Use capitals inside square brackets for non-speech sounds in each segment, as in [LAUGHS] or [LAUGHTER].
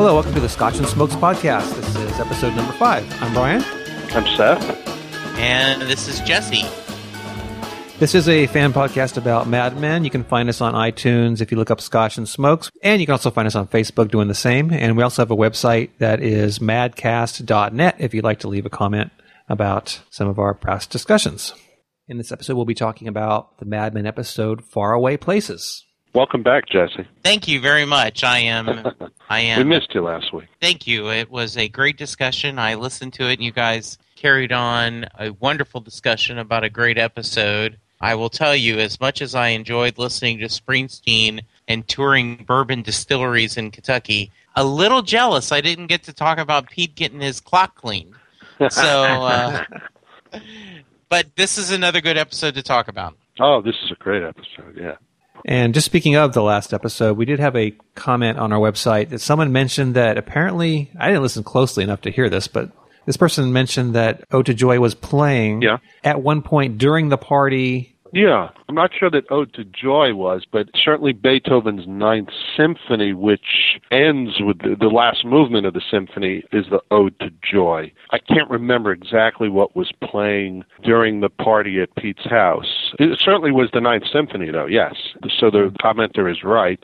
Hello, welcome to the Scotch and Smokes podcast. This is episode number five. I'm Brian. I'm Seth. And this is Jesse. This is a fan podcast about Mad Men. You can find us on iTunes if you look up Scotch and Smokes. And you can also find us on Facebook doing the same. And we also have a website that is madcast.net if you'd like to leave a comment about some of our past discussions. In this episode, we'll be talking about the Mad Men episode Faraway Places. Welcome back, Jesse. Thank you very much. I am. [LAUGHS] I am. We missed you last week. Thank you. It was a great discussion. I listened to it, and you guys carried on a wonderful discussion about a great episode. I will tell you, as much as I enjoyed listening to Springsteen and touring bourbon distilleries in Kentucky, a little jealous I didn't get to talk about Pete getting his clock cleaned. So, uh, [LAUGHS] but this is another good episode to talk about. Oh, this is a great episode. Yeah. And just speaking of the last episode, we did have a comment on our website that someone mentioned that apparently I didn't listen closely enough to hear this, but this person mentioned that to Joy was playing Yeah. at one point during the party. Yeah. I'm not sure that Ode to Joy was, but certainly Beethoven's Ninth Symphony, which ends with the, the last movement of the symphony, is the Ode to Joy. I can't remember exactly what was playing during the party at Pete's house. It certainly was the Ninth Symphony, though, yes. So the commenter is right.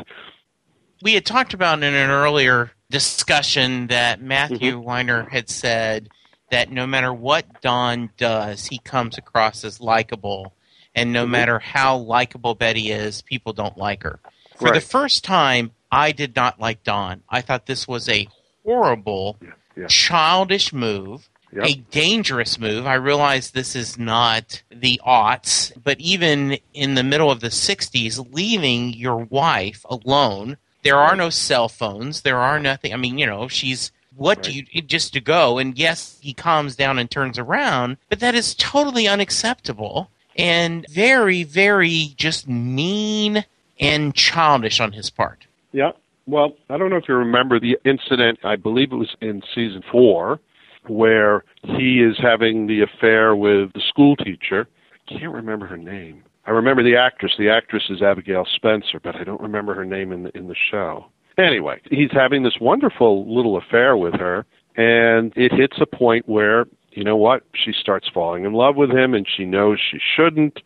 we had talked about in an earlier discussion that Matthew mm-hmm. Weiner had said that no matter what Don does, he comes across as likable, and no mm-hmm. matter how likable Betty is, people don't like her. For the first time, I did not like Don. I thought this was a horrible, yeah. childish move. Yep. A dangerous move. I realize this is not the aughts, but even in the middle of the 60s, leaving your wife alone there are no cell phones. There are nothing. I mean, you know, she's what do you just to go? And yes, he calms down and turns around, but that is totally unacceptable and very, very just mean and childish on his part. Yeah. Well, I don't know if you remember the incident, I believe it was in season four, where he is having the affair with the school teacher. I can't remember her name. I remember the actress. The actress is Abigail Spencer, but I don't remember her name in the, in the show. Anyway, he's having this wonderful little affair with her, and it hits a point where, you know what, she starts falling in love with him, and she knows she shouldn't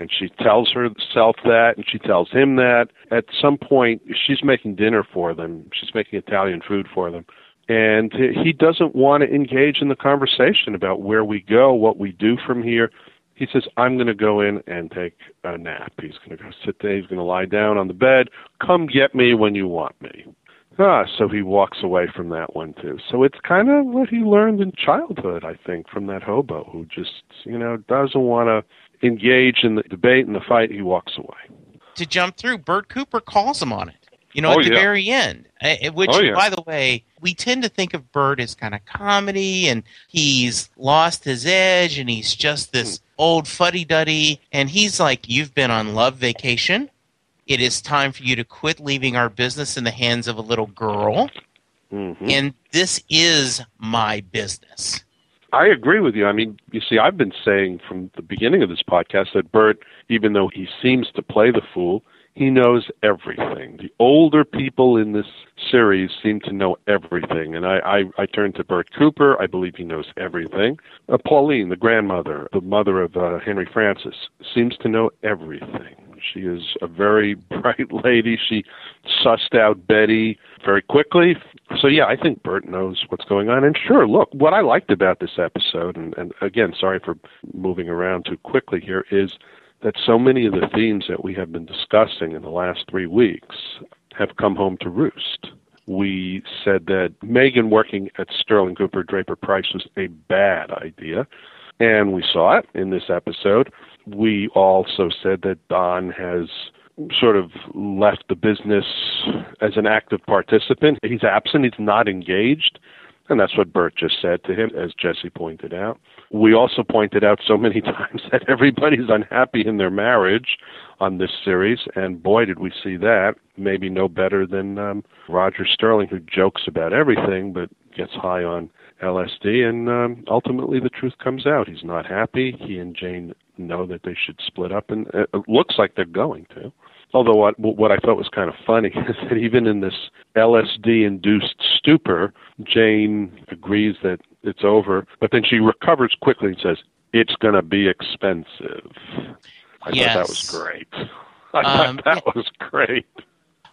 and she tells herself that and she tells him that. At some point she's making dinner for them. She's making italian food for them. And he doesn't want to engage in the conversation about where we go what we do from here. He says i'm going to go in and take a nap. He's going to go sit there. He's going to lie down on the bed. Come get me when you want me Ah, so he walks away from that one too. So it's kind of what he learned in childhood, I think, from that hobo who just, you know, doesn't want to engage in the debate and the fight. He walks away. To jump through, Bert Cooper calls him on it. You know, Oh, at the yeah. very end, which, Oh, yeah. by the way, we tend to think of Bert as kind of comedy, and he's lost his edge, and he's just this Hmm. old fuddy duddy. And he's like, "You've been on love vacation. It is time for you to quit leaving our business in the hands of a little girl, hmm and this is my business." I agree with you. I mean, you see, I've been saying from the beginning of this podcast that Bert, even though he seems to play the fool, he knows everything. The older people in this series seem to know everything, and I, I, I turn to Bert Cooper. I believe he knows everything. Uh, Pauline, the grandmother, the mother of uh, Henry Francis, seems to know everything. She is a very [LAUGHS] bright lady. She sussed out Betty very quickly. So yeah, I think Bert knows what's going on. And sure, look, what I liked about this episode, and, and again, sorry for moving around too quickly here, is that so many of the themes that we have been discussing in the last three weeks have come home to roost. We said that Megan working at Sterling Cooper Draper Pryce was a bad idea, and we saw it in this episode. We also said that Don has sort of left the business as an active participant. He's absent, he's not engaged. And that's what Bert just said to him, as Jesse pointed out. We also pointed out so many [LAUGHS] times that everybody's unhappy in their marriage on this series, and boy, did we see that. Maybe no better than um, Roger Sterling, who jokes about everything but gets high on LSD, and um, ultimately the truth comes out. He's not happy. He and Jane know that they should split up, and it looks like they're going to. Although what what I thought was kind of funny [LAUGHS] is that even in this LSD induced stupor, Jane agrees that it's over, but then she recovers quickly and says, "It's going to be expensive." I yes. thought that was great. [LAUGHS] I um, thought that was great.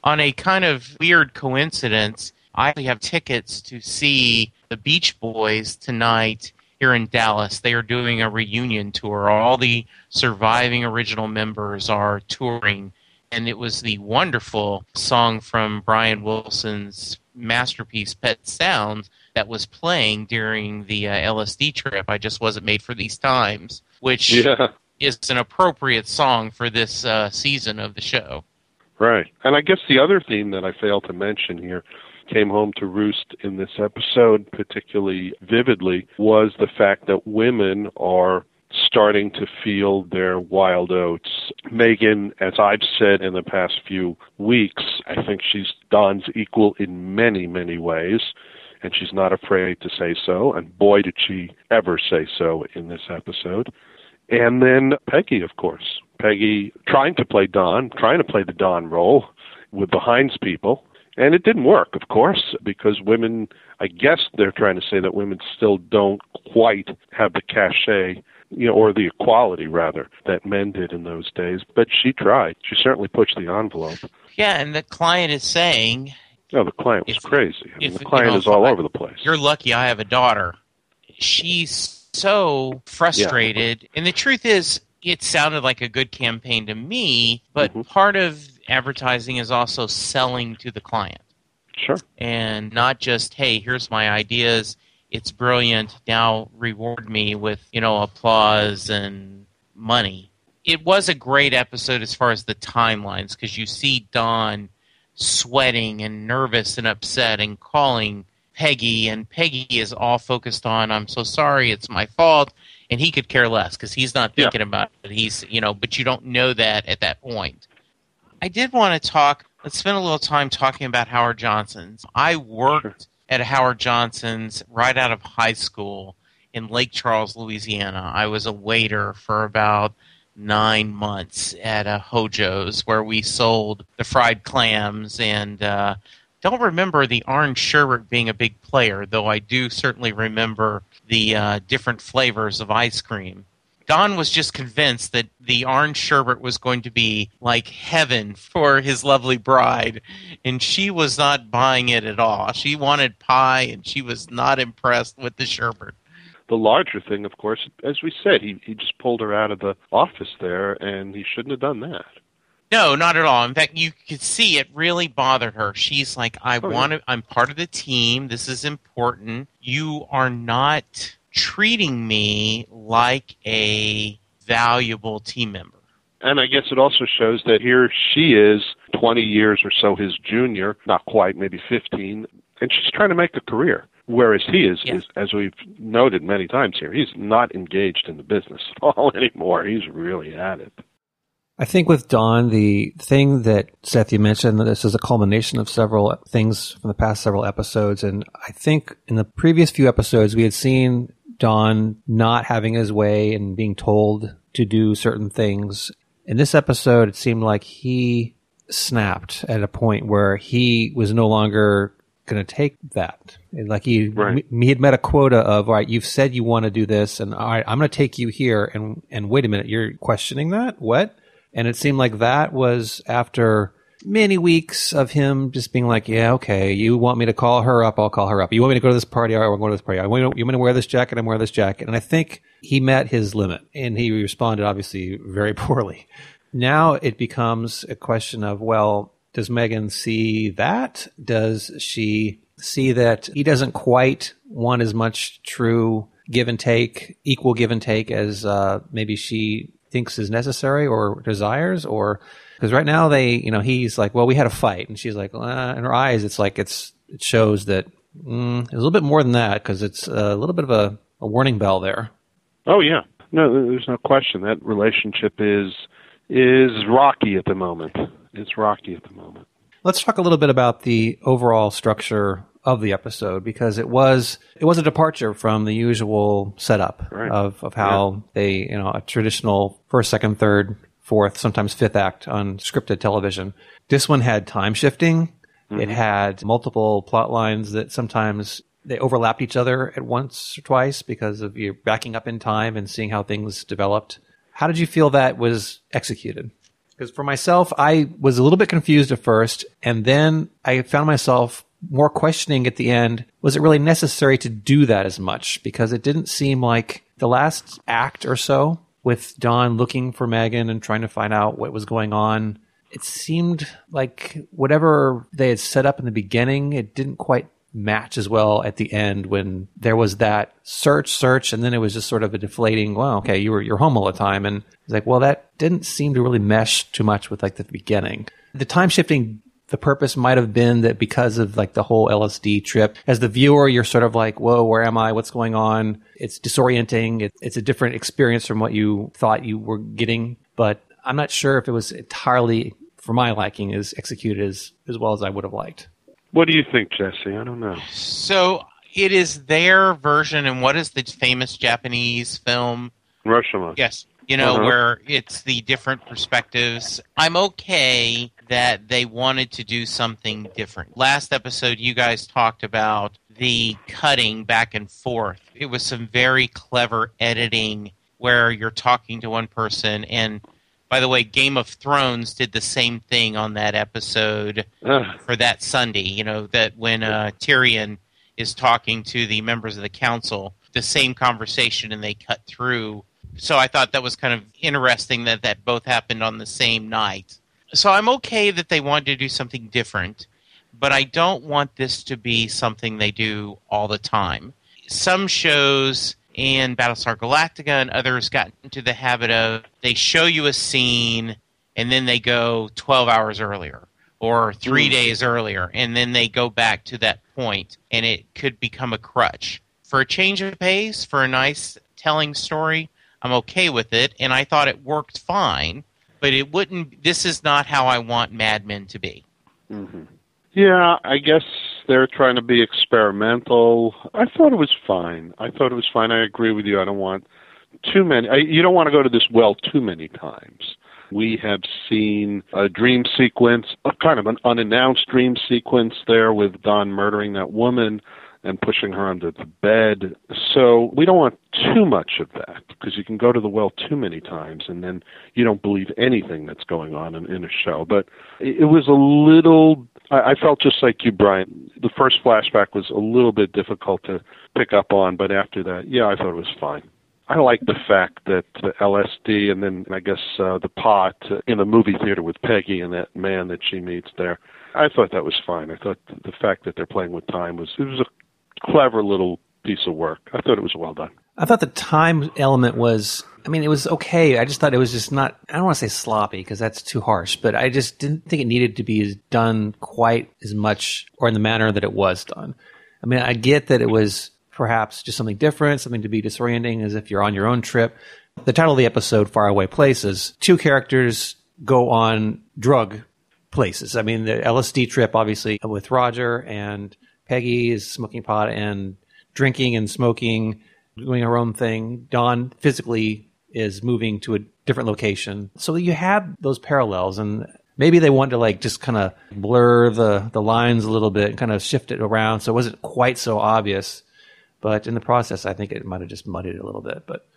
On a kind of weird coincidence, I have tickets to see the Beach Boys tonight here in Dallas. They are doing a reunion tour. All the surviving original members are touring. And it was the wonderful song from Brian Wilson's masterpiece, Pet Sounds, that was playing during the uh, LSD trip. I just wasn't made for these times, which yeah. is an appropriate song for this uh, season of the show. Right. And I guess the other theme that I failed to mention here came home to roost in this episode particularly vividly was the fact that women are starting to feel their wild oats. Megan, as I've said in the past few weeks, I think she's Don's equal in many, many ways, and she's not afraid to say so. And boy, did she ever say so in this episode. And then Peggy, of course. Peggy trying to play Don, trying to play the Don role with the Heinz people, and it didn't work, of course, because women, I guess they're trying to say that women still don't quite have the cachet, you know, or the equality, rather, that men did in those days. But she tried. She certainly pushed the envelope. Yeah, and the client is saying. No, the client was if, crazy. I mean, if, the client you know, is all I, over the place. You're lucky I have a daughter. She's so frustrated. Yeah. And the truth is, it sounded like a good campaign to me, but mm-hmm. part of advertising is also selling to the client. Sure. And not just, hey, here's my ideas. It's brilliant. Now reward me with, you know, applause and money. It was a great episode as far as the timelines because you see Don sweating and nervous and upset and calling Peggy, and Peggy is all focused on, I'm so sorry, it's my fault. And he could care less because he's not thinking yeah. about it. He's, you know, but you don't know that at that point. I did want to talk. Let's spend a little time talking about Howard Johnson's. I worked at Howard Johnson's right out of high school in Lake Charles, Louisiana. I was a waiter for about nine months at a Hojo's where we sold the fried clams and uh, don't remember the orange sherbet being a big player, though I do certainly remember the uh, different flavors of ice cream. Don was just convinced that the orange sherbet was going to be like heaven for his lovely bride, and she was not buying it at all. She wanted pie, and she was not impressed with the sherbet. The larger thing, of course, as we said, he he just pulled her out of the office there, and he shouldn't have done that. No, not at all. In fact, you could see it really bothered her. She's like, I oh, want to, I'm part of the team. This is important. You are not treating me like a valuable team member. And I guess it also shows that here she is 20 years or so his junior, not quite, maybe 15, and she's trying to make a career. Whereas he is, is, as we've noted many times here, he's not engaged in the business at all [LAUGHS] anymore. He's really at it. I think with Don, the thing that Seth you mentioned, this is a culmination of several things from the past several episodes, and I think in the previous few episodes we had seen Don not having his way and being told to do certain things. In this episode, it seemed like he snapped at a point where he was no longer going to take that. Like he, right. he had met a quota of, all right, you've said you want to do this, and all right, I'm going to take you here. And and wait a minute, you're questioning that? What? And it seemed like that was after many weeks of him just being like, yeah, okay, you want me to call her up, I'll call her up. You want me to go to this party, I'll go to this party. I want you, want me to wear this jacket, I'm wear this jacket. And I think he met his limit and he responded obviously very [LAUGHS] poorly. Now it becomes a question of, well, does Megan see that? Does she see that he doesn't quite want as much true give and take, equal give and take as uh, maybe she thinks is necessary or desires or because right now they, you know, he's like, well, we had a fight, and she's like, uh, in her eyes, it's like it's it shows that mm, it's a little bit more than that because it's a little bit of a, a warning bell there. Oh yeah, no, there's no question that relationship is is rocky at the moment. It's rocky at the moment. Let's talk a little bit about the overall structure of the episode because it was it was a departure from the usual setup right. of, of how yeah. they you know a traditional first second third fourth, sometimes fifth act on scripted television. This one had time shifting. Mm-hmm. It had multiple plot lines that sometimes they overlapped each other at once or twice because of you backing up in time and seeing how things developed. How did you feel that was executed? Because for myself, I was a little bit confused at first, and then I found myself more questioning at the end. Was it really necessary to do that as much? Because it didn't seem like the last act or so with Don looking for Megan and trying to find out what was going on. It seemed like whatever they had set up in the beginning, it didn't quite match as well at the end when there was that search, search, and then it was just sort of a deflating. Well, okay, you were you're home all the time, and it's like, well, that didn't seem to really mesh too much with like the beginning. The time shifting the purpose might have been that because of like the whole LSD trip, as the viewer, you're sort of like, whoa, where am I? What's going on? It's disorienting. It, it's a different experience from what you thought you were getting. But I'm not sure if it was entirely, for my liking, as executed as, as well as I would have liked. What do you think, Jesse? I don't know. So it is their version, and what is the famous Japanese film? Rashomon. Yes. You know, uh-huh. where it's the different perspectives. I'm okay that they wanted to do something different. Last episode, you guys talked about the cutting back and forth. It was some very clever editing where you're talking to one person and by the way, Game of Thrones did the same thing on that episode for that Sunday. You know that when uh, Tyrion is talking to the members of the council, the same conversation, and they cut through. So I thought that was kind of interesting that that both happened on the same night so I'm okay that they wanted to do something different, but I don't want this to be something they do all the time. Some shows and Battlestar Galactica and others got into the habit of they show you a scene and then they go 12 hours earlier or three mm. days earlier and then they go back to that point and it could become a crutch. For a change of pace, for a nice telling story, I'm okay with it and I thought it worked fine but it wouldn't. This is not how I want Mad Men to be. Mm-hmm. Yeah, I guess they're trying to be experimental. I thought it was fine. I thought it was fine. I agree with you. I don't want too many. I, you don't want to go to this well too many times. We have seen a dream sequence, a kind of an unannounced dream sequence there with Don murdering that woman and pushing her under the bed. So we don't want too much of that because you can go to the well too many times and then you don't believe anything that's going on in, in a show. But it, was a little. I, I felt just like you, Brian. The first flashback was a little bit difficult to pick up on, but after that, yeah, I thought it was fine. I like the fact that the LSD and then I guess uh, the pot in the movie theater with Peggy and that man that she meets there. I thought that was fine. I thought the fact that they're playing with time was it was a clever little piece of work. I thought it was well done. I thought the time element was, I mean, it was okay. I just thought it was just not, I don't want to say sloppy because that's too harsh, but I just didn't think it needed to be done quite as much or in the manner that it was done. I mean, I get that it was perhaps just something different, something to be disorienting as if you're on your own trip. The title of the episode, Faraway Places, two characters go on drug places. I mean, the LSD trip, obviously, with Roger and Peggy is smoking pot and drinking and smoking, doing her own thing. Don physically is moving to a different location. So you have those parallels and maybe they wanted to like just kind of blur the, the lines a little bit and kind of shift it around so it wasn't quite so obvious. But in the process, I think it might have just muddied it a little bit. But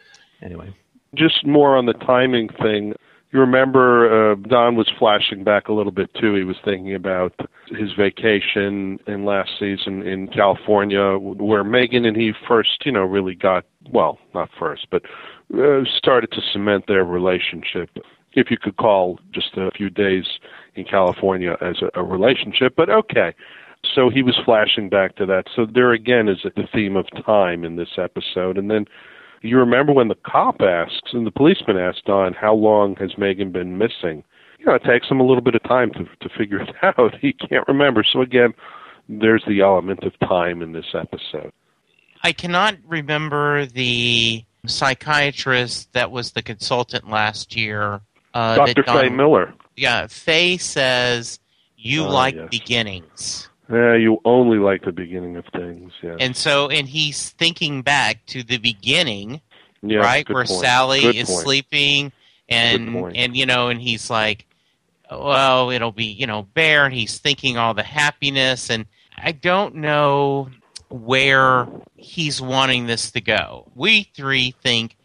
anyway. Just more on the timing thing you remember uh, Don was flashing back a little bit too. He was thinking about his vacation in last season in California, where Megan and he first, you know, really got well, not first, but uh, started to cement their relationship. If you could call just a few days in California as a, a relationship, but okay. So he was flashing back to that. So there again is the theme of time in this episode, and then you remember when the cop asks and the policeman asks Don how long has Megan been missing? You know, it takes him a little bit of time to to figure [LAUGHS] it out. He can't remember. So again, there's the element of time in this episode. I cannot remember the psychiatrist that was the consultant last year. Uh, Dr. Faye Miller. Yeah, Faye says you uh, like yes. beginnings. Yeah, you only like the beginning of things. Yeah. And so, and he's thinking back to the beginning, right, where point. Sally good is point. sleeping, and and you know, and he's like, well, it'll be you know Bear, and he's thinking all the happiness, and I don't know where he's wanting this to go. We three think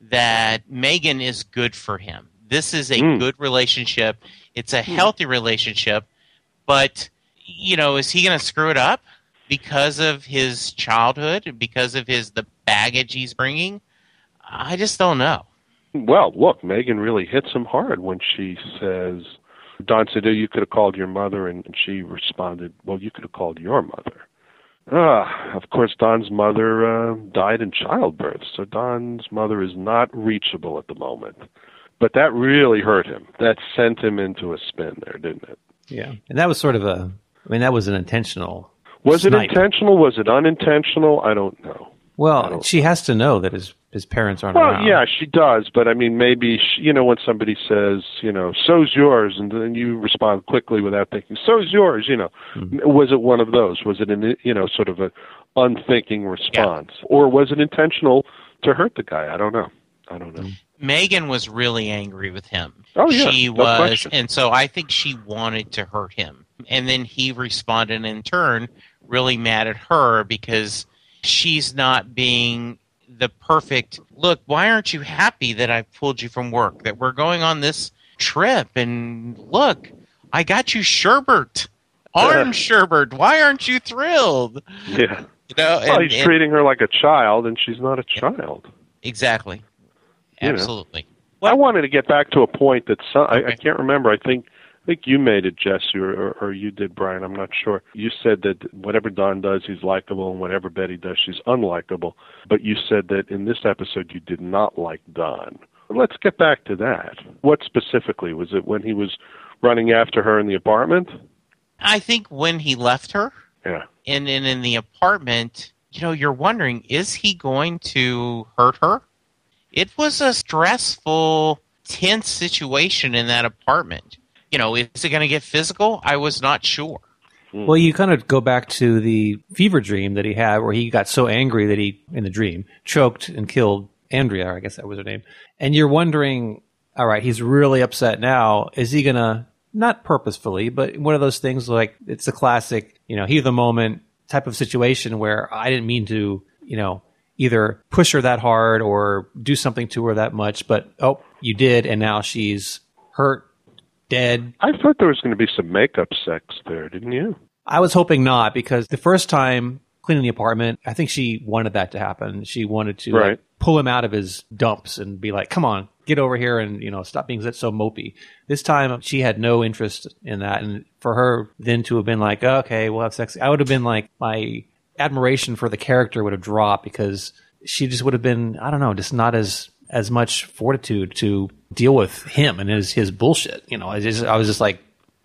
that Megan is good for him. This is a Hmm. good relationship. It's a healthy relationship, but you know, is he going to screw it up because of his childhood, because of his the baggage he's bringing? I just don't know. Well, look, Megan really hits him hard when she says, Don said, oh, you could have called your mother, and she responded, well, you could have called your mother. Ah, of course, Don's mother uh, died in childbirth, so Don's mother is not reachable at the moment. But that really hurt him. That sent him into a spin there, didn't it? Yeah, and that was sort of a. I mean, that was an intentional. Was it intentional? Was it unintentional? I don't know. Well, don't- she has to know that his his parents aren't Well, around. yeah, she does, but I mean, maybe she, you know when somebody says, you know, so's yours, and then you respond quickly without thinking, so's yours. You know, hmm. was it one of those? Was it an you know sort of a unthinking response, or was it intentional to hurt the guy? I don't know. I don't know. Hmm. Megan was really angry with him. Oh, yeah, she no was, question. and so I think she wanted to hurt him, and then he responded in turn, really mad at her because she's not being the perfect look. Why aren't you happy that I pulled you from work? That we're going on this trip, and look, I got you sherbet, [LAUGHS] orange sherbet. Why aren't you thrilled? Yeah. You know, Well, and- he's and- treating her like a child, and she's not a child. exactly, You know. absolutely. I wanted to get back to a point that some, I, I can't remember. I think I think you made it, Jesse, or, or, or you did, Brian. I'm not sure. You said that whatever Don does, he's likable, and whatever Betty does, she's unlikable. But you said that in this episode, you did not like Don. Let's get back to that. What specifically was it? When he was running after her in the apartment? I think when he left her. Yeah. and, and in the apartment, you know, you're wondering, is he going to hurt her? It was a stressful, tense situation in that apartment. You know, is it going to get physical? I was not sure. Hmm. Well, you kind of go back to the fever dream that he had, where he got so angry that he, in the dream, choked and killed Andrea. I guess that was her name. And you're wondering, all right, he's really upset now. Is he gonna not purposefully, but one of those things like it's a classic, you know, heat of the moment type of situation where I didn't mean to, you know, either push her that hard or do something to her that much, but oh, you did, and now she's hurt, dead, I thought there was going to be some makeup sex there, didn't you? I was hoping not because the first time cleaning the apartment, I think she wanted that to happen. She wanted to like, pull him out of his dumps and be like, "Come on, get over here and you know stop being so mopey." This time, she had no interest in that, and for her then to have been like, "Okay, we'll have sex," I would have been like, my admiration for the character would have dropped because she just would have been, I don't know, just not as as much fortitude to deal with him and his his bullshit. You know, I just I was just like,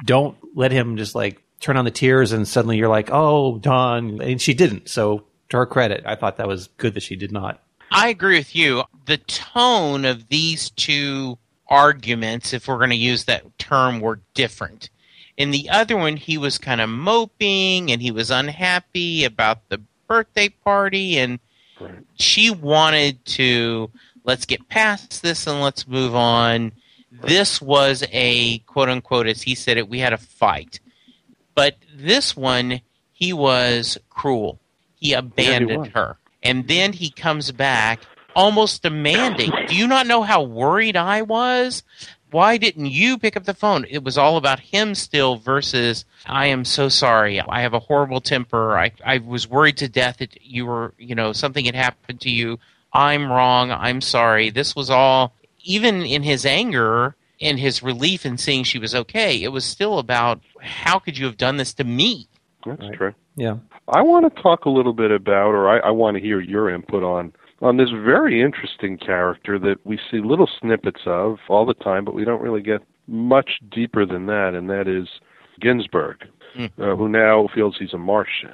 don't let him just like turn on the tears and suddenly you're like, oh, Don. And she didn't. So to her credit, I thought that was good that she did not. I agree with you. The tone of these two arguments, if we're going to use that term, were different. In the other one, he was kind of moping and he was unhappy about the birthday party, and Right. she wanted to let's get past this and let's move on. This was a quote unquote, as he said it, we had a fight. But this one, he was cruel. He abandoned was. her. And then he comes back almost demanding. Do you not know how worried I was? Why didn't you pick up the phone? It was all about him still versus I am so sorry. I have a horrible temper. I, I was worried to death that you were, you know, something had happened to you. I'm wrong. I'm sorry. This was all, even in his anger and his relief in seeing she was okay, it was still about how could you have done this to me? That's Right. true. Yeah. I want to talk a little bit about, or I, I want to hear your input on, on this very interesting character that we see little snippets of all the time, but we don't really get much deeper than that, and that is Ginsberg, Mm. uh, who now feels he's a Martian.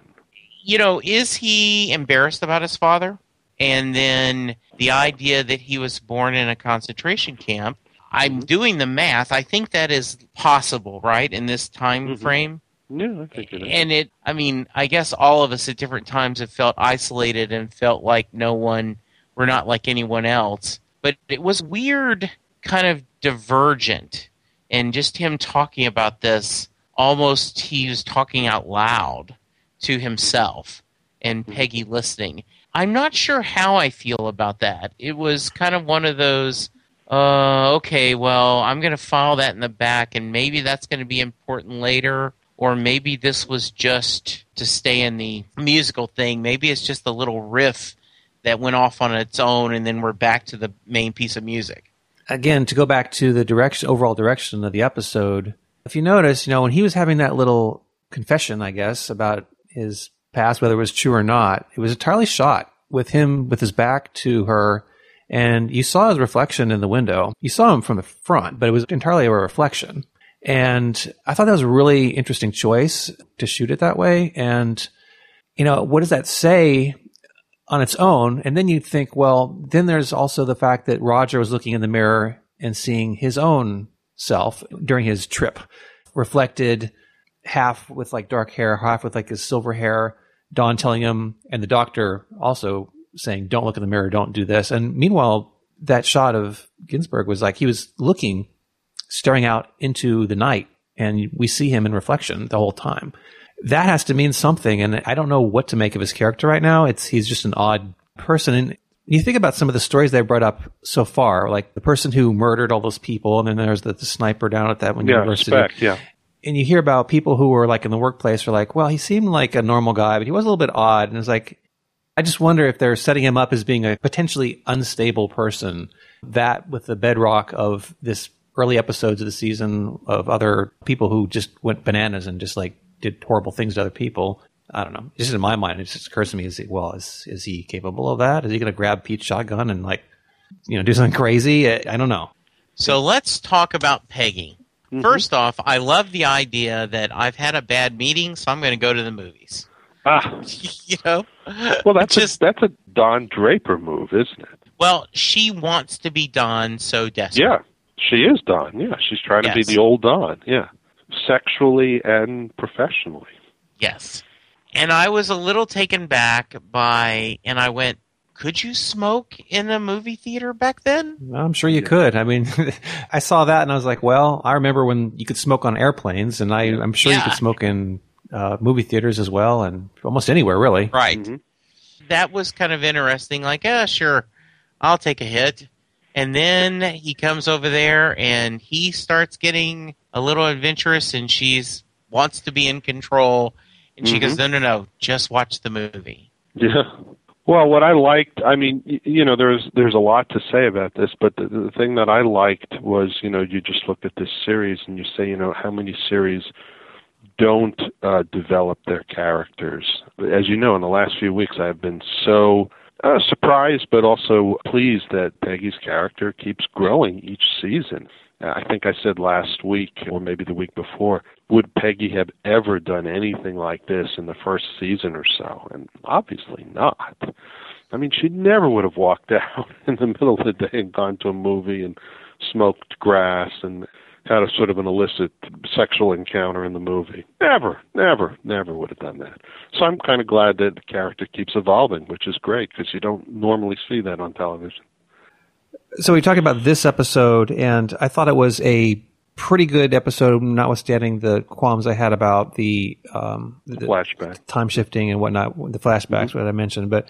you know, is he embarrassed about his father? And then the idea that he was born in a concentration camp. I'm doing the math. I think that is possible, right, in this time Mhm. frame. Yeah, I think it is. And it, I mean, I guess all of us at different times have felt isolated and felt like no one, we're not like anyone else. But it was weird kind of divergent. And just him talking about this, almost he was talking out loud to himself and Peggy listening. I'm not sure how I feel about that. It was kind of one of those, uh, okay, well, I'm going to file that in the back, and maybe that's going to be important later, or maybe this was just to stay in the musical thing. Maybe it's just a little riff that went off on its own, and then we're back to the main piece of music. Again, to go back to the direction, overall direction of the episode, if you notice, you know, when he was having that little confession, I guess, about his past, whether it was true or not, it was entirely shot with him with his back to her. And you saw his reflection in the window. You saw him from the front, but it was entirely a reflection. And I thought that was a really interesting choice to shoot it that way. And, you know, what does that say on its own? And then you think, well, then there's also the fact that Roger was looking in the mirror and seeing his own self during his trip reflected half with like dark hair, half with like his silver hair. Don telling him, and the doctor also saying, "Don't look in the mirror, don't do this." And meanwhile, that shot of Ginsberg was like he was looking, staring out into the night, and we see him in reflection the whole time. That has to mean something, and I don't know what to make of his character right now. It's he's just an odd person, and you think about some of the stories they've brought up so far, like the person who murdered all those people, and then there's the, the sniper down at that one Yeah, university respect. Yeah. And you hear about people who were like in the workplace are like, well, he seemed like a normal guy, but he was a little bit odd. And it's like, I just wonder if they're setting him up as being a potentially unstable person. That with the bedrock of this early episodes of the season of other people who just went bananas and just like did horrible things to other people. I don't know. Just in my mind, it just occurs to me is he, well, is is he capable of that? Is he going to grab Pete's shotgun and like, you know, do something crazy? I, I don't know. So let's talk about Peggy. First off, I love the idea that I've had a bad meeting, so I'm going to go to the movies. Ah, [LAUGHS] you know, well, that's just a, that's a Don Draper move, isn't it? well, she wants to be Don so desperately. Yeah, she is Don. Yeah, she's trying to be the old Don. Yeah, sexually and professionally. Yes. And I was a little taken back by, and I went, could you smoke in a movie theater back then? I'm sure you could. I mean, [LAUGHS] I saw that and I was like, well, I remember when you could smoke on airplanes, and I, I'm sure you could smoke in uh, movie theaters as well, and almost anywhere really. Right. Mhm. That was kind of interesting. Like, yeah, sure, I'll take a hit. And then he comes over there and he starts getting a little adventurous, and she's wants to be in control. And she Mhm. goes, no, no, no, just watch the movie. Yeah. Well, what I liked, I mean, you know, there's there's a lot to say about this, but the, the thing that I liked was, you know, you just look at this series and you say, you know, how many series don't uh, develop their characters. As you know, in the last few weeks, I've been so uh, surprised, but also pleased that Peggy's character keeps growing each season. Uh, I think I said last week, or maybe the week before, would Peggy have ever done anything like this in the first season or so? And obviously not. I mean, she never would have walked [LAUGHS] out in the middle of the day and gone to a movie and smoked grass and had a sort of an illicit sexual encounter in the movie. Never, never, never would have done that. So I'm kind of glad that the character keeps evolving, which is great because you don't normally see that on television. So we talked about this episode, and I thought it was a pretty good episode, notwithstanding the qualms I had about the, um, the Flashback. time shifting and whatnot, the flashbacks, what I mentioned. But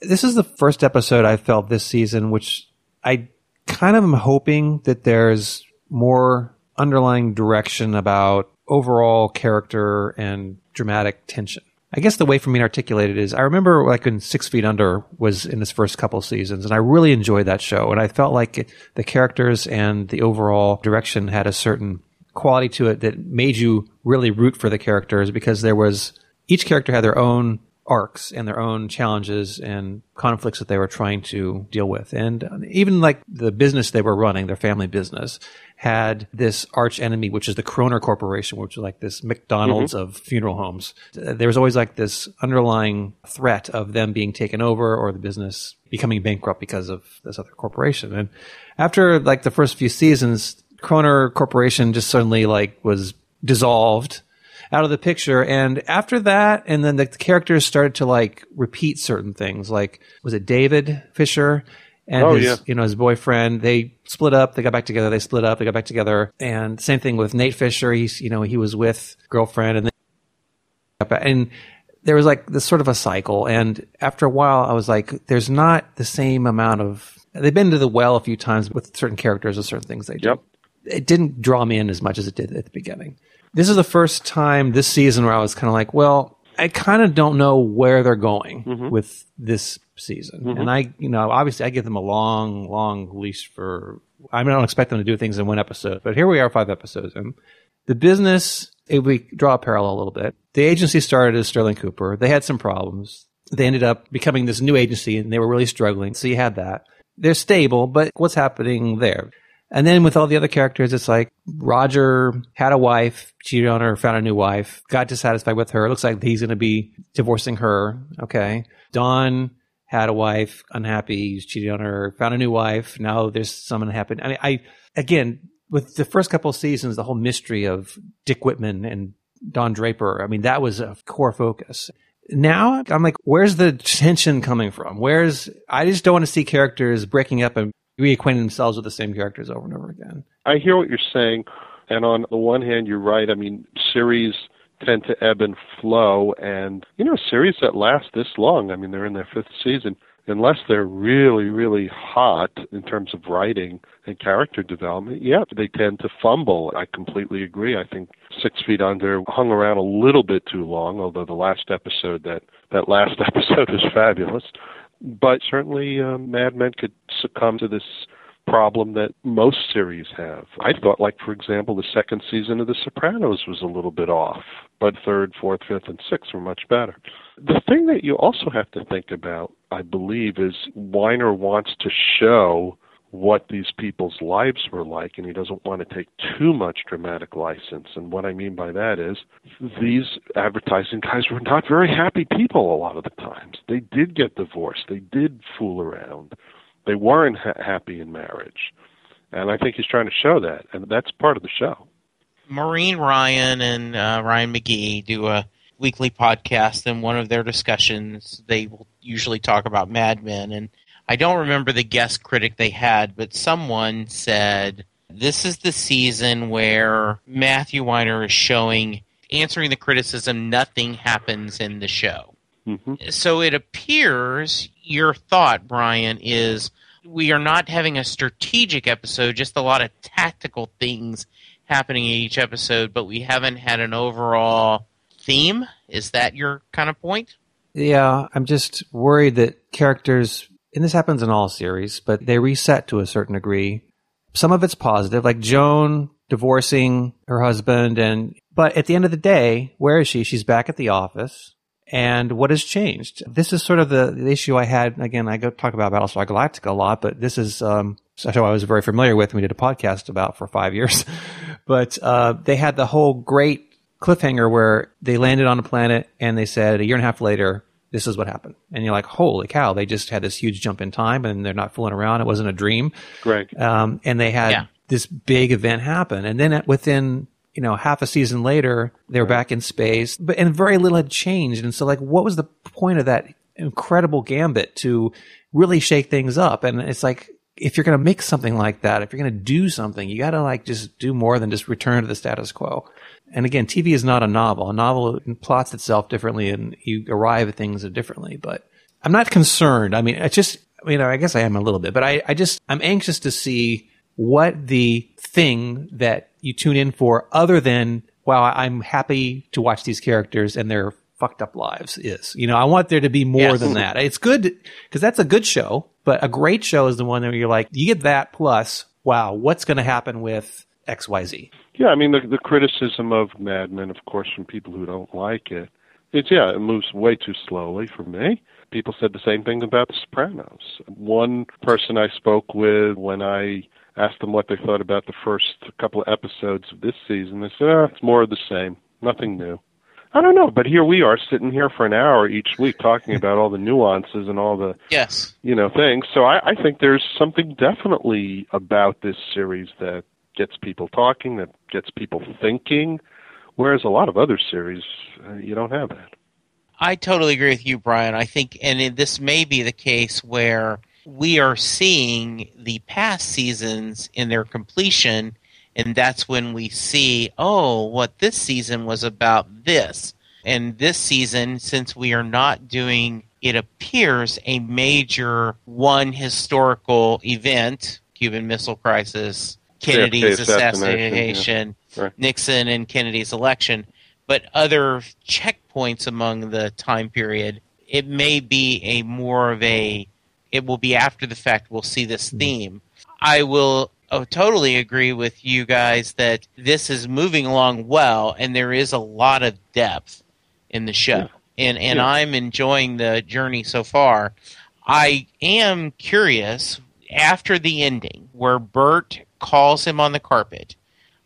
this is the first episode I felt this season, which I kind of am hoping that there's more underlying direction about overall character and dramatic tension. I guess the way for me to articulate it is I remember like when Six Feet Under was in its first couple seasons, and I really enjoyed that show. And I felt like the characters and the overall direction had a certain quality to it that made you really root for the characters because there was each character had their own arcs and their own challenges and conflicts that they were trying to deal with. And even like the business they were running, their family business, had this arch enemy, which is the Kroehner Corporation, which is like this McDonald's mm-hmm. of funeral homes. There was always like this underlying threat of them being taken over or the business becoming bankrupt because of this other corporation. And after like the first few seasons, Kroehner Corporation just suddenly like was dissolved out of the picture. And after that, and then the characters started to like repeat certain things. Like, was it David Fisher? And Oh, his yeah. you know his boyfriend. They split up. They got back together. They split up. They got back together. And same thing with Nate Fisher. He's you know he was with girlfriend and then and there was like this sort of a cycle. And after a while, I was like, there's not the same amount of. They've been to the well a few times with certain characters or certain things they do Yep. it didn't draw me in as much as it did at the beginning. This is the first time this season where I was kind of like, well, I kind of don't know where they're going mm-hmm. with this season. And mm-hmm. I, you know, obviously I give them a long, long leash for, I don't expect them to do things in one episode, but here we are five episodes in. The business, if we draw a parallel a little bit, the agency started as Sterling Cooper. They had some problems. They ended up becoming this new agency and they were really struggling. So you had that. They're stable, but what's happening there? And then with all the other characters, it's like Roger had a wife, cheated on her, found a new wife, got dissatisfied with her. It looks like he's going to be divorcing her. Okay. Don had a wife, unhappy, he's cheated on her, found a new wife. Now there's something happened. I mean, I, again, with the first couple seasons, the whole mystery of Dick Whitman and Don Draper, I mean, that was a core focus. Now I'm like, where's the tension coming from? Where's, I just don't want to see characters breaking up and reacquainting themselves with the same characters over and over again. I hear what you're saying, and on the one hand, you're right. I mean, series tend to ebb and flow, and you know, series that last this long. I mean, they're in their fifth season. Unless they're really, really hot in terms of writing and character development, yeah, they tend to fumble. I completely agree. I think Six Feet Under hung around a little bit too long, although the last episode, that that last [LAUGHS] episode is fabulous. But certainly, uh, Mad Men could succumb to this problem that most series have. I thought, like for example, the second season of The Sopranos was a little bit off, but third, fourth, fifth, and sixth were much better. The thing that you also have to think about, I believe, is Weiner wants to show what these people's lives were like, and he doesn't want to take too much dramatic license. And what I mean by that is these advertising guys were not very happy people a lot of the times. They did get divorced, they did fool around, they weren't ha- happy in marriage. And I think he's trying to show that, and that's part of the show. Maureen Ryan and uh, Ryan McGee do a weekly podcast, and one of their discussions, they will usually talk about Mad Men. And I don't remember the guest critic they had, but someone said this is the season where Matthew Weiner is showing, answering the criticism, nothing happens in the show. Hmm So it appears your thought, Brian, is we are not having a strategic episode, just a lot of tactical things happening in each episode, but we haven't had an overall theme. Is that your kind of point? Yeah, I'm just worried that characters, and this happens in all series, but they reset to a certain degree. Some of it's positive, like Joan divorcing her husband, and but at the end of the day, where is she? She's back at the office. And what has changed? This is sort of the, the issue I had. Again, I go talk about Battlestar Galactica a lot, but this is um, a show I was very familiar with. and We did a podcast about for five years, [LAUGHS] but uh, they had the whole great cliffhanger where they landed on a planet and they said a year and a half later, this is what happened. And you're like, holy cow, they just had this huge jump in time and they're not fooling around. It wasn't a dream. Greg. Um, and they had Yeah. this big event happen. And then within, you know, half a season later, they were back in space, but, and very little had changed. And so like, what was the point of that incredible gambit to really shake things up? And it's like, if you're going to make something like that, if you're going to do something, you got to like just do more than just return to the status quo. And again, TV is not a novel. A novel plots itself differently and you arrive at things differently, but I'm not concerned. I mean, it's just, you know, I guess I am a little bit, but I, I just, I'm anxious to see what the thing that you tune in for other than, wow, I'm happy to watch these characters and their fucked up lives is. You know, I want there to be more Yes. than that. It's good because that's a good show, but a great show is the one where you're like, you get that plus, wow, what's going to happen with XYZ? Yeah, I mean the the criticism of Mad Men, of course, from people who don't like it, it's yeah, it moves way too slowly for me. People said the same thing about The Sopranos. One person I spoke with when I asked them what they thought about the first couple of episodes of this season, they said, "Ah, it's more of the same, nothing new." I don't know, but here we are sitting here for an hour each week talking about all the nuances and all the Yes. you know things. So I, I think there's something definitely about this series that gets people talking, that gets people thinking, whereas a lot of other series uh, you don't have that. I totally agree with you, Brian. I think, and this may be the case where we are seeing the past seasons in their completion, and that's when we see, oh, what this season was about this. And this season, since we are not doing, it appears, a major one historical event, Cuban Missile Crisis, Kennedy's JFK assassination, assassination, yeah. Right. Nixon and Kennedy's election, but other checkpoints among the time period, it may be a more of a, it will be after the fact, we'll see this mm-hmm. theme. I will oh, totally agree with you guys that this is moving along well, and there is a lot of depth in the show. Yeah. And, and Yeah. I'm enjoying the journey so far. I am curious after the ending where Bert calls him on the carpet.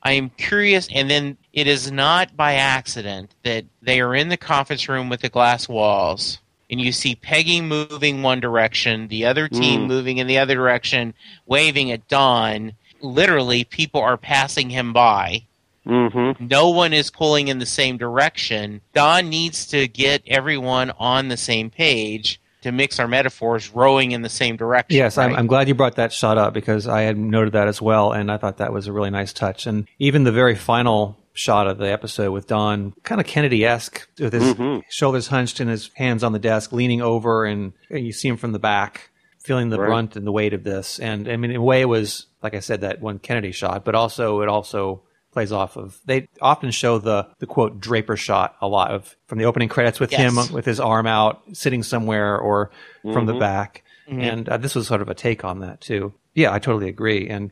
I am curious, and then it is not by accident that they are in the conference room with the glass walls, and you see Peggy moving one direction, the other team Mm. moving in the other direction, waving at Don. Literally, people are passing him by. Mm-hmm. No one is pulling in the same direction. Don needs to get everyone on the same page to mix our metaphors, rowing in the same direction. Yes, I'm. I'm glad you brought that shot up because I had noted that as well, and I thought that was a really nice touch. And even the very final shot of the episode with Don, kind of Kennedy esque, with his Mhm. shoulders hunched and his hands on the desk, leaning over, and, and you see him from the back, feeling the Right. brunt and the weight of this. And I mean, in a way, it was like I said that one Kennedy shot, but also it also plays off of. They often show the the quote Draper shot a lot of from the opening credits with Yes. him with his arm out, sitting somewhere, or from the Mhm. back. Mhm. And uh, this was sort of a take on that too. Yeah, I totally agree. And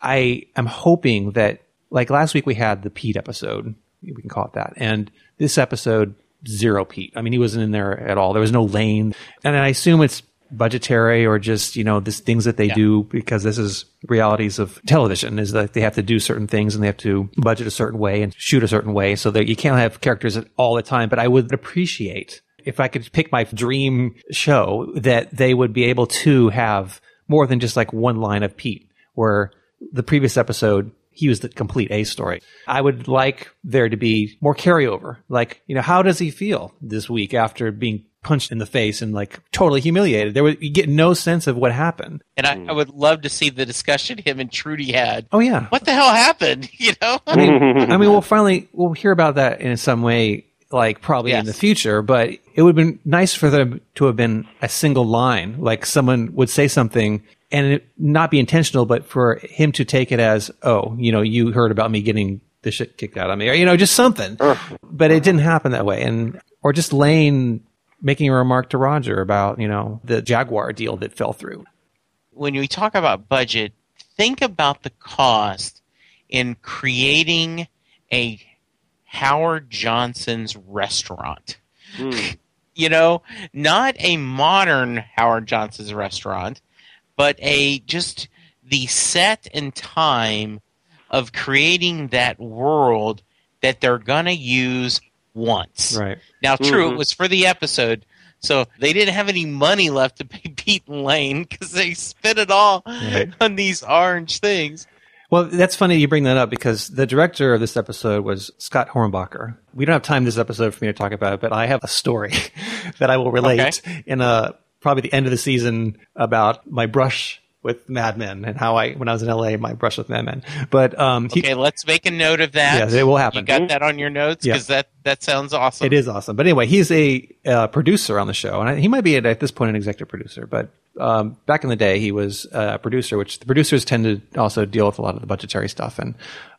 I am hoping that, like last week, we had the Pete episode. We can call it that. And this episode, zero Pete. I mean, he wasn't in there at all. There was no Lane. And I assume it's budgetary or just, you know, this things that they Yeah. do because this is realities of television is that they have to do certain things and they have to budget a certain way and shoot a certain way so that you can't have characters all the time. But I would appreciate if I could pick my dream show that they would be able to have more than just like one line of Pete where the previous episode he was the complete A story. I would like there to be more carryover. Like, you know, how does he feel this week after being punched in the face and like totally humiliated? There was, you get no sense of what happened. and I, hmm. I would love to see the discussion him and Trudy had. Oh yeah. What the hell happened? [LAUGHS] You know? I mean, [LAUGHS] I mean, we'll finally we'll hear about that in some way, like probably in the future. But it would have been nice for them to have been a single line, like someone would say something and it not be intentional, but for him to take it as, oh, you know, you heard about me getting the shit kicked out of me, or you know, just something. But it didn't happen that way, and or just Lane making a remark to Roger about you know the Jaguar deal that fell through. when we talk about budget, think about the cost in creating a Howard Johnson's restaurant. Mm. [LAUGHS] You know, not a modern Howard Johnson's restaurant, but a just the set and time of creating that world that they're going to use once. Right. Now, true, Mhm. it was for the episode, so they didn't have any money left to pay [LAUGHS] Pete and Lane because they spent it all Right. [LAUGHS] on these orange things. Well, that's funny you bring that up because the director of this episode was Scott Hornbacher. We don't have time this episode for me to talk about it, but I have a story [LAUGHS] that I will relate in a probably the end of the season about my brush with Mad Men and how I when I was in LA my brush with Mad Men. But um he- Okay, let's make a note of that. Yes, it will happen. You got that on your notes Yeah. because that that sounds awesome. It is awesome. But anyway, he's a uh, producer on the show, and I, he might be at, at this point an executive producer. But um, back in the day, he was a producer, which the producers tend to also deal with a lot of the budgetary stuff. And,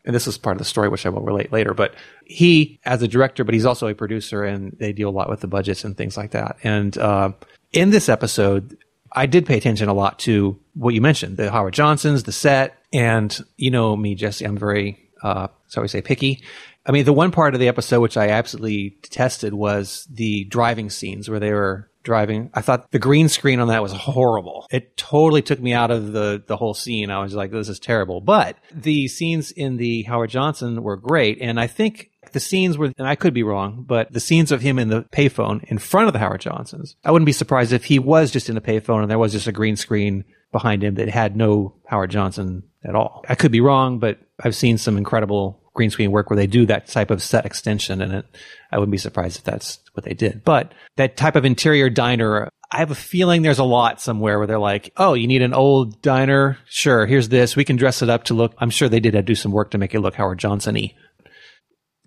and this is part of the story, which I will relate later. But he, as a director, but he's also a producer, and they deal a lot with the budgets and things like that. And uh, in this episode, I did pay attention a lot to what you mentioned, the Howard Johnsons, the set, and you know me, Jesse, I'm very, uh, we say, picky. I mean, the one part of the episode which I absolutely detested was the driving scenes where they were driving. I thought the green screen on that was horrible. It totally took me out of the the whole scene. I was like, this is terrible. But the scenes in the Howard Johnson were great, and I think the scenes were, and I could be wrong, but the scenes of him in the payphone in front of the Howard Johnsons, I wouldn't be surprised if he was just in a payphone and there was just a green screen behind him that had no Howard Johnson at all. I could be wrong, but I've seen some incredible green screen work where they do that type of set extension in it. I wouldn't be surprised if that's what they did. But that type of interior diner, I have a feeling there's a lot somewhere where they're like, oh, you need an old diner? Sure, here's this. We can dress it up to look. I'm sure they did do some work to make it look Howard Johnson y.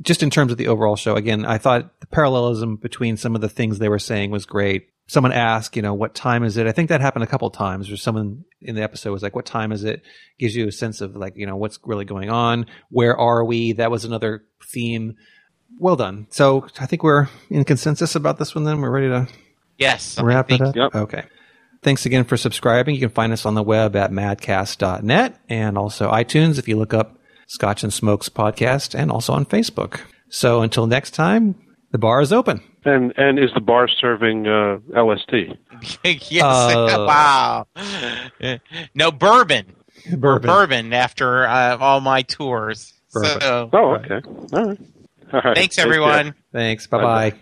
Just in terms of the overall show, again, I thought the parallelism between some of the things they were saying was great. Someone asked, you know, what time is it? I think that happened a couple times where someone in the episode was like, what time is it? Gives you a sense of like, you know, what's really going on? Where are we? That was another theme. Well done. So I think we're in consensus about this one then. We're ready to Yes. wrap it think- up. Yep. Okay. Thanks again for subscribing. You can find us on the web at madcast.net and also iTunes if you look up Scotch and Smokes podcast and also on Facebook. So until next time, the bar is open. And and is the bar serving uh, LSD? [LAUGHS] yes. Uh, [LAUGHS] wow. No bourbon. Bourbon. Bourbon after uh, all my tours. Bourbon. So, Oh, okay. All right. All right. thanks Take care. everyone. Thanks. Bye bye. Bye-bye.